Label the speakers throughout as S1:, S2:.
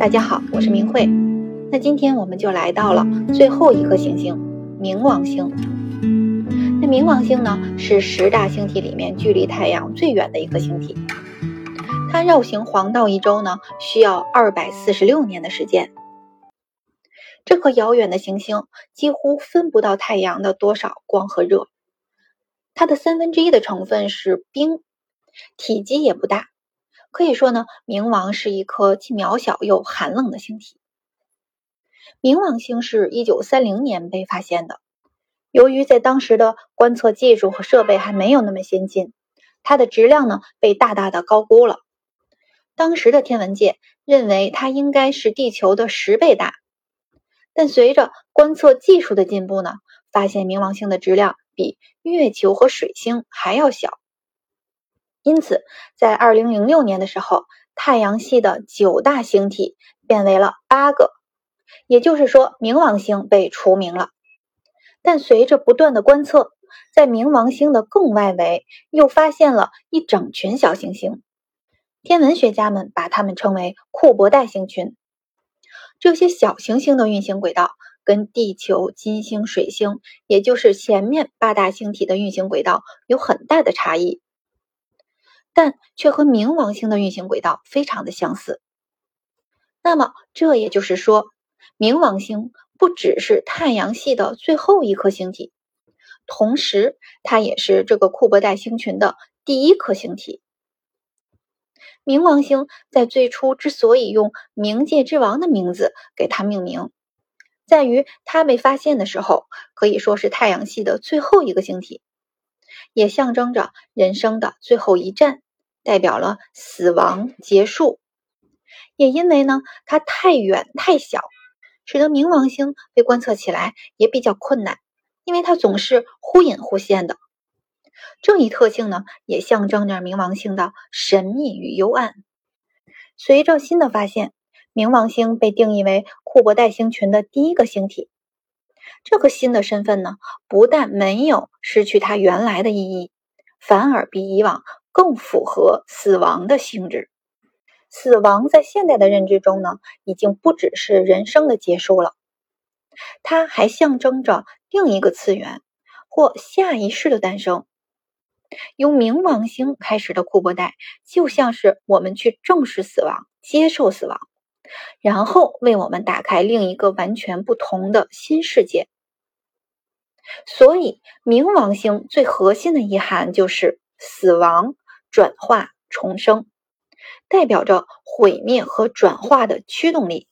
S1: 大家好，我是明慧。那今天我们就来到了最后一颗行星——冥王星。那冥王星呢，是十大星体里面距离太阳最远的一颗星体。它绕行黄道一周呢，需要二百四十六年的时间。这颗遥远的行星几乎分不到太阳的多少光和热，它的三分之一的成分是冰，体积也不大。可以说呢，冥王是一颗既渺小又寒冷的星体。冥王星是一九三零年被发现的，由于在当时的观测技术和设备还没有那么先进，它的质量呢被大大的高估了。当时的天文界认为它应该是地球的十倍大，但随着观测技术的进步呢，发现冥王星的质量比月球和水星还要小。因此，在二零零六年的时候，太阳系的九大星体变为了八个，也就是说，冥王星被除名了。但随着不断的观测，在冥王星的更外围又发现了一整群小行星，天文学家们把它们称为库珀带星群。这些小行星的运行轨道跟地球、金星、水星，也就是前面八大星体的运行轨道有很大的差异。但却和冥王星的运行轨道非常的相似。那么，这也就是说，冥王星不只是太阳系的最后一颗星体，同时它也是这个库珀带星群的第一颗星体。冥王星在最初之所以用“冥界之王”的名字给它命名，在于它被发现的时候可以说是太阳系的最后一个星体。也象征着人生的最后一战，代表了死亡结束。也因为呢，它太远太小，使得冥王星被观测起来也比较困难，因为它总是忽隐忽现的。这一特性呢，也象征着冥王星的神秘与幽暗。随着新的发现，冥王星被定义为库珀带星群的第一个星体。这个新的身份呢，不但没有失去它原来的意义，反而比以往更符合死亡的性质。死亡在现代的认知中呢，已经不只是人生的结束了，它还象征着另一个次元或下一世的诞生。由冥王星开始的库珀带，就像是我们去正视死亡，接受死亡。然后为我们打开另一个完全不同的新世界。所以，冥王星最核心的意涵就是死亡、转化、重生，代表着毁灭和转化的驱动力。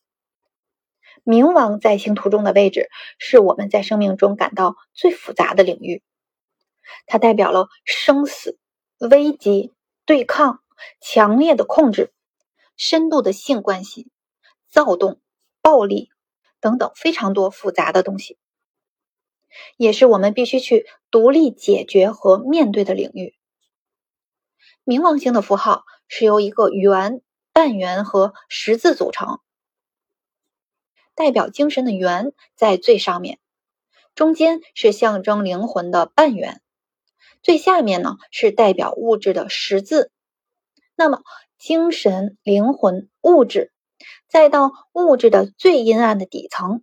S1: 冥王在星图中的位置，是我们在生命中感到最复杂的领域。它代表了生死、危机、对抗、强烈的控制、深度的性关系。躁动、暴力等等非常多复杂的东西，也是我们必须去独立解决和面对的领域。冥王星的符号是由一个圆、半圆和十字组成，代表精神的圆在最上面，中间是象征灵魂的半圆，最下面呢是代表物质的十字。那么，精神、灵魂、物质。再到物质的最阴暗的底层，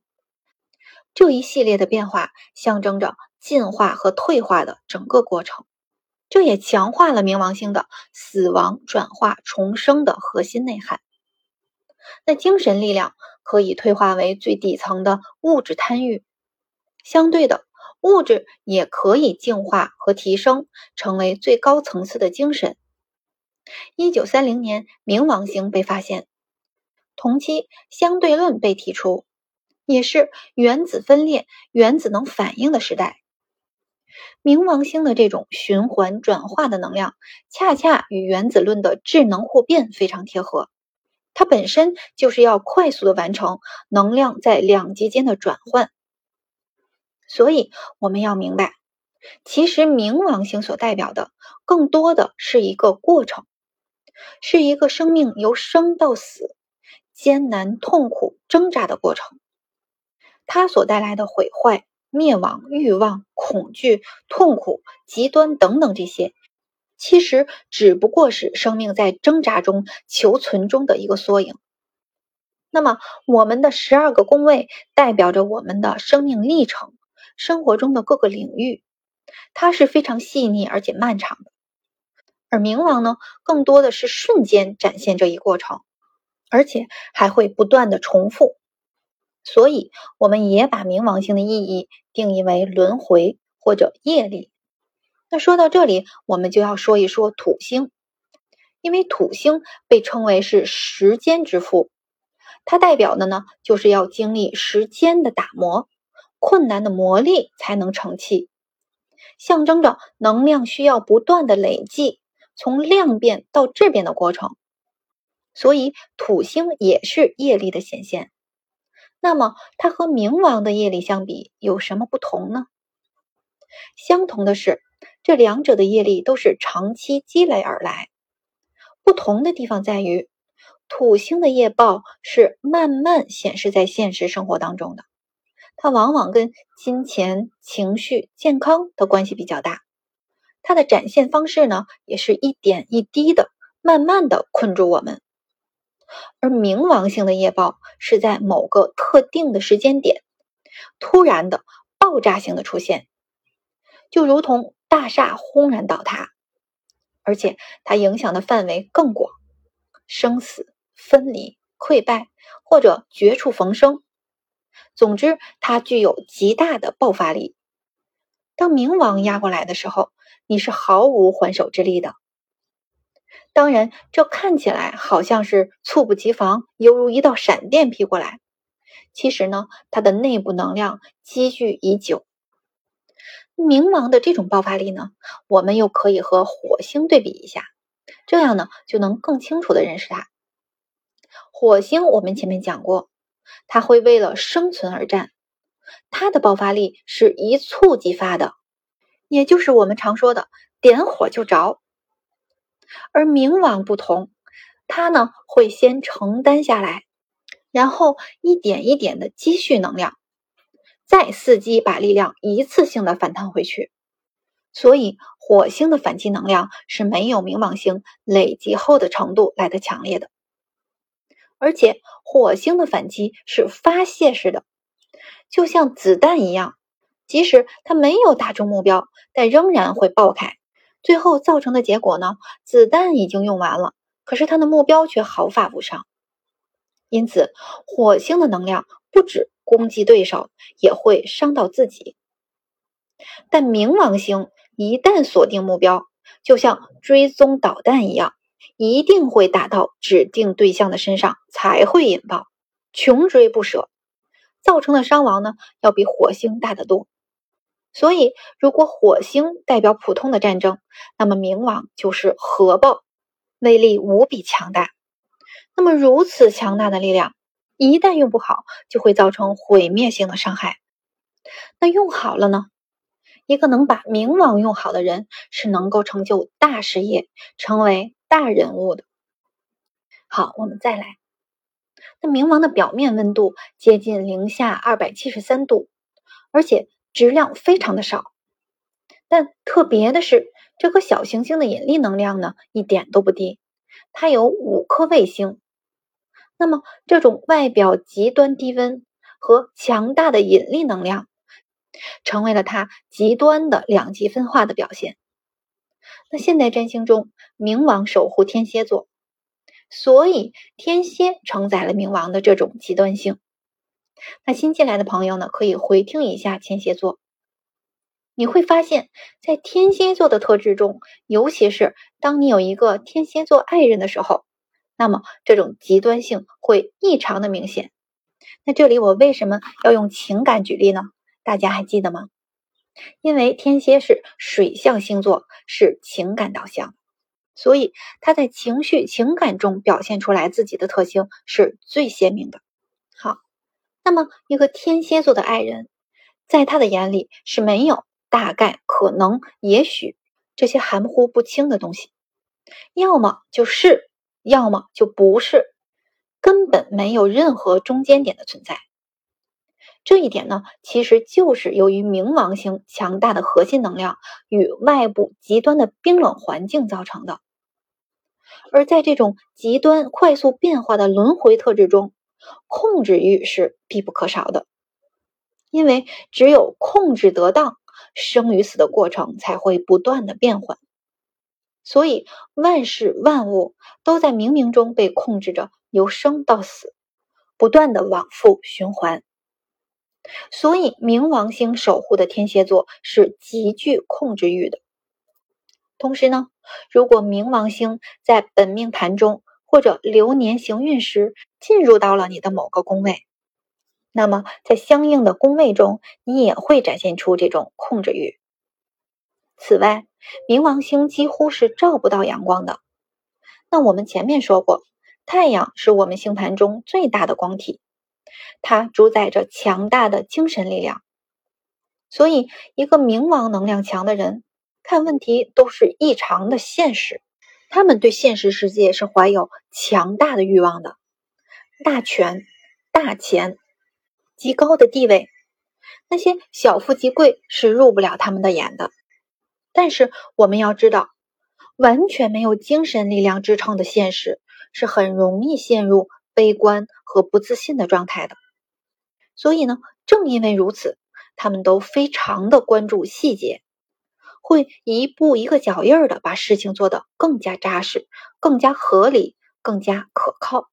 S1: 这一系列的变化象征着进化和退化的整个过程，这也强化了冥王星的死亡、转化、重生的核心内涵。那精神力量可以退化为最底层的物质贪欲，相对的，物质也可以净化和提升，成为最高层次的精神。一九三零年，冥王星被发现。同期相对论被提出，也是原子分裂、原子能反应的时代。冥王星的这种循环转化的能量，恰恰与原子论的智能互变非常贴合。它本身就是要快速的完成能量在两极间的转换。所以我们要明白，其实冥王星所代表的，更多的是一个过程，是一个生命由生到死。艰难、痛苦、挣扎的过程，它所带来的毁坏、灭亡、欲望、恐惧、痛苦、极端等等这些，其实只不过是生命在挣扎中求存中的一个缩影。那么我们的十二个宫位代表着我们的生命历程，生活中的各个领域，它是非常细腻而且漫长的。而冥王呢，更多的是瞬间展现这一过程，而且还会不断的重复。所以，我们也把冥王星的意义定义为轮回或者业力。那说到这里，我们就要说一说土星，因为土星被称为是时间之父，它代表的呢，就是要经历时间的打磨，困难的磨砺才能成器，象征着能量需要不断的累积，从量变到质变的过程。所以，土星也是业力的显现。那么，它和冥王的业力相比有什么不同呢？相同的是，这两者的业力都是长期积累而来。不同的地方在于，土星的业报是慢慢显示在现实生活当中的，它往往跟金钱、情绪、健康的关系比较大。它的展现方式呢，也是一点一滴的，慢慢的困住我们。而冥王星的业报是在某个特定的时间点，突然的爆炸性的出现，就如同大厦轰然倒塌，而且它影响的范围更广，生死、分离、溃败或者绝处逢生，总之它具有极大的爆发力。当冥王压过来的时候，你是毫无还手之力的。当然，这看起来好像是猝不及防，犹如一道闪电劈过来。其实呢，它的内部能量积聚已久。冥王的这种爆发力呢，我们又可以和火星对比一下，这样呢就能更清楚的认识它。火星我们前面讲过，它会为了生存而战，它的爆发力是一触即发的，也就是我们常说的点火就着。而冥王不同，它呢会先承担下来，然后一点一点的积蓄能量，再伺机把力量一次性的反弹回去。所以火星的反击能量是没有冥王星累积后的程度来的强烈的，而且火星的反击是发泄式的，就像子弹一样，即使它没有打中目标，但仍然会爆开。最后造成的结果呢？子弹已经用完了，可是它的目标却毫发无伤。因此，火星的能量不止攻击对手，也会伤到自己。但冥王星一旦锁定目标，就像追踪导弹一样，一定会打到指定对象的身上才会引爆，穷追不舍，造成的伤亡呢，要比火星大得多。所以，如果火星代表普通的战争，那么冥王就是核爆，威力无比强大。那么如此强大的力量，一旦用不好，就会造成毁灭性的伤害。那用好了呢？一个能把冥王用好的人，是能够成就大事业，成为大人物的。好，我们再来。那冥王的表面温度接近零下二百七十三度，而且。质量非常的少，但特别的是，这颗小行星的引力能量呢一点都不低，它有五颗卫星。那么，这种外表极端低温和强大的引力能量，成为了它极端的两极分化的表现。那现代占星中，冥王守护天蝎座，所以天蝎承载了冥王的这种极端性。那新进来的朋友呢，可以回听一下天蝎座，你会发现在天蝎座的特质中，尤其是当你有一个天蝎座爱人的时候，那么这种极端性会异常的明显。那这里我为什么要用情感举例呢？大家还记得吗？因为天蝎是水象星座，是情感导向，所以他在情绪情感中表现出来自己的特性是最鲜明的。那么，一个天蝎座的爱人，在他的眼里是没有大概、可能、也许这些含糊不清的东西，要么就是，要么就不是，根本没有任何中间点的存在。这一点呢，其实就是由于冥王星强大的核心能量与外部极端的冰冷环境造成的。而在这种极端快速变化的轮回特质中，控制欲是必不可少的，因为只有控制得当，生与死的过程才会不断的变换。所以万事万物都在冥冥中被控制着，由生到死，不断的往复循环。所以冥王星守护的天蝎座是极具控制欲的。同时呢，如果冥王星在本命盘中或者流年行运时进入到了你的某个宫位，那么在相应的宫位中，你也会展现出这种控制欲。此外，冥王星几乎是照不到阳光的。那我们前面说过，太阳是我们星盘中最大的光体，它主宰着强大的精神力量。所以，一个冥王能量强的人。看问题都是异常的现实，他们对现实世界是怀有强大的欲望的，大权、大钱、极高的地位，那些小富即贵是入不了他们的眼的。但是我们要知道，完全没有精神力量支撑的现实是很容易陷入悲观和不自信的状态的。所以呢，正因为如此，他们都非常的关注细节。会一步一个脚印儿的把事情做得更加扎实、更加合理、更加可靠。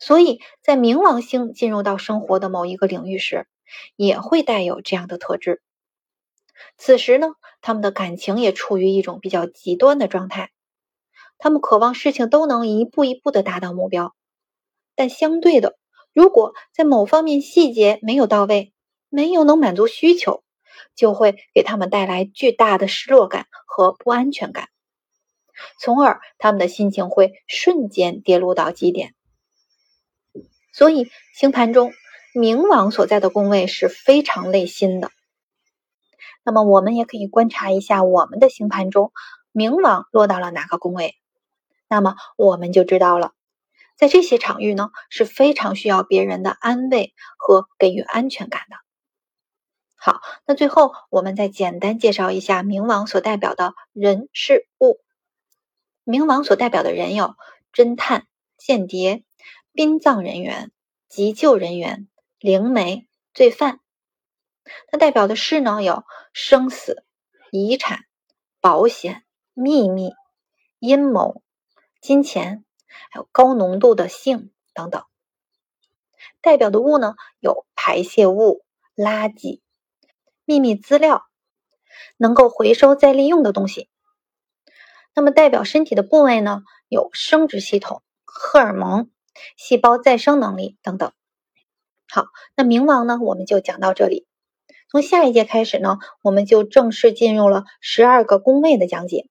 S1: 所以在冥王星进入到生活的某一个领域时，也会带有这样的特质。此时呢，他们的感情也处于一种比较极端的状态。他们渴望事情都能一步一步的达到目标，但相对的，如果在某方面细节没有到位，没有能满足需求。就会给他们带来巨大的失落感和不安全感，从而他们的心情会瞬间跌落到极点。所以，星盘中冥王所在的宫位是非常累心的。那么，我们也可以观察一下我们的星盘中冥王落到了哪个宫位，那么我们就知道了，在这些场域呢是非常需要别人的安慰和给予安全感的。好，那最后我们再简单介绍一下冥王所代表的人事物。冥王所代表的人有侦探、间谍、殡葬人员、急救人员、灵媒、罪犯。它代表的事呢有生死、遗产、保险、秘密、阴谋、金钱，还有高浓度的性等等。代表的物呢有排泄物、垃圾。秘密资料能够回收再利用的东西。那么代表身体的部位呢？有生殖系统、荷尔蒙、细胞再生能力等等。好，那冥王呢？我们就讲到这里。从下一节开始呢，我们就正式进入了十二个宫位的讲解。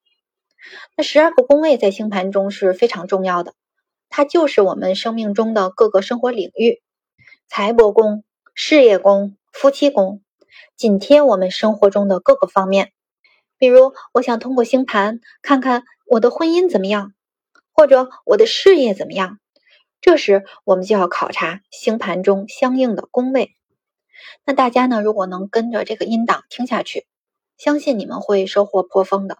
S1: 那十二个宫位在星盘中是非常重要的，它就是我们生命中的各个生活领域：财帛宫、事业宫、夫妻宫。紧贴我们生活中的各个方面，比如我想通过星盘看看我的婚姻怎么样，或者我的事业怎么样。这时我们就要考察星盘中相应的宫位。那大家呢，如果能跟着这个音档听下去，相信你们会收获颇丰的。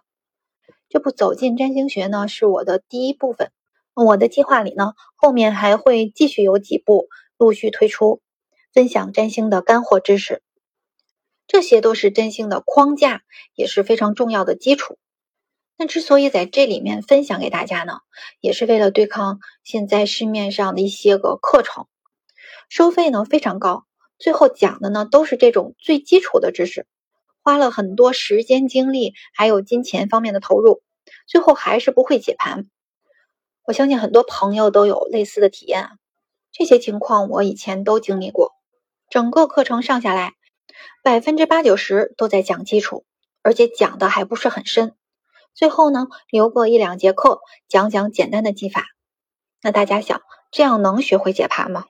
S1: 这部走进占星学呢，是我的第一部分。我的计划里呢，后面还会继续有几部陆续推出，分享占星的干货知识。这些都是真星的框架，也是非常重要的基础。那之所以在这里面分享给大家呢，也是为了对抗现在市面上的一些个课程，收费呢非常高，最后讲的呢都是这种最基础的知识，花了很多时间精力还有金钱方面的投入，最后还是不会解盘。我相信很多朋友都有类似的体验，这些情况我以前都经历过，整个课程上下来。百分之八九十都在讲基础，而且讲的还不是很深。最后呢，留个一两节课讲讲简单的技法。那大家想，这样能学会解盘吗？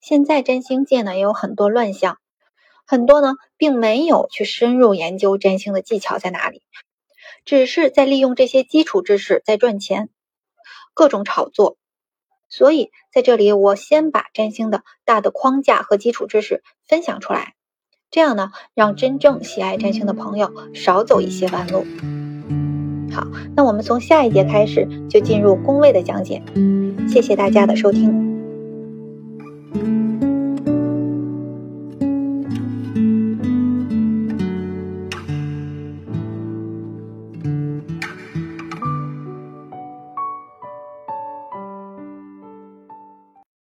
S1: 现在占星界呢也有很多乱象，很多呢并没有去深入研究占星的技巧在哪里，只是在利用这些基础知识在赚钱，各种炒作。所以在这里，我先把占星的大的框架和基础知识分享出来。这样呢，让真正喜爱占星的朋友少走一些弯路。好，那我们从下一节开始就进入宫位的讲解。谢谢大家的收听。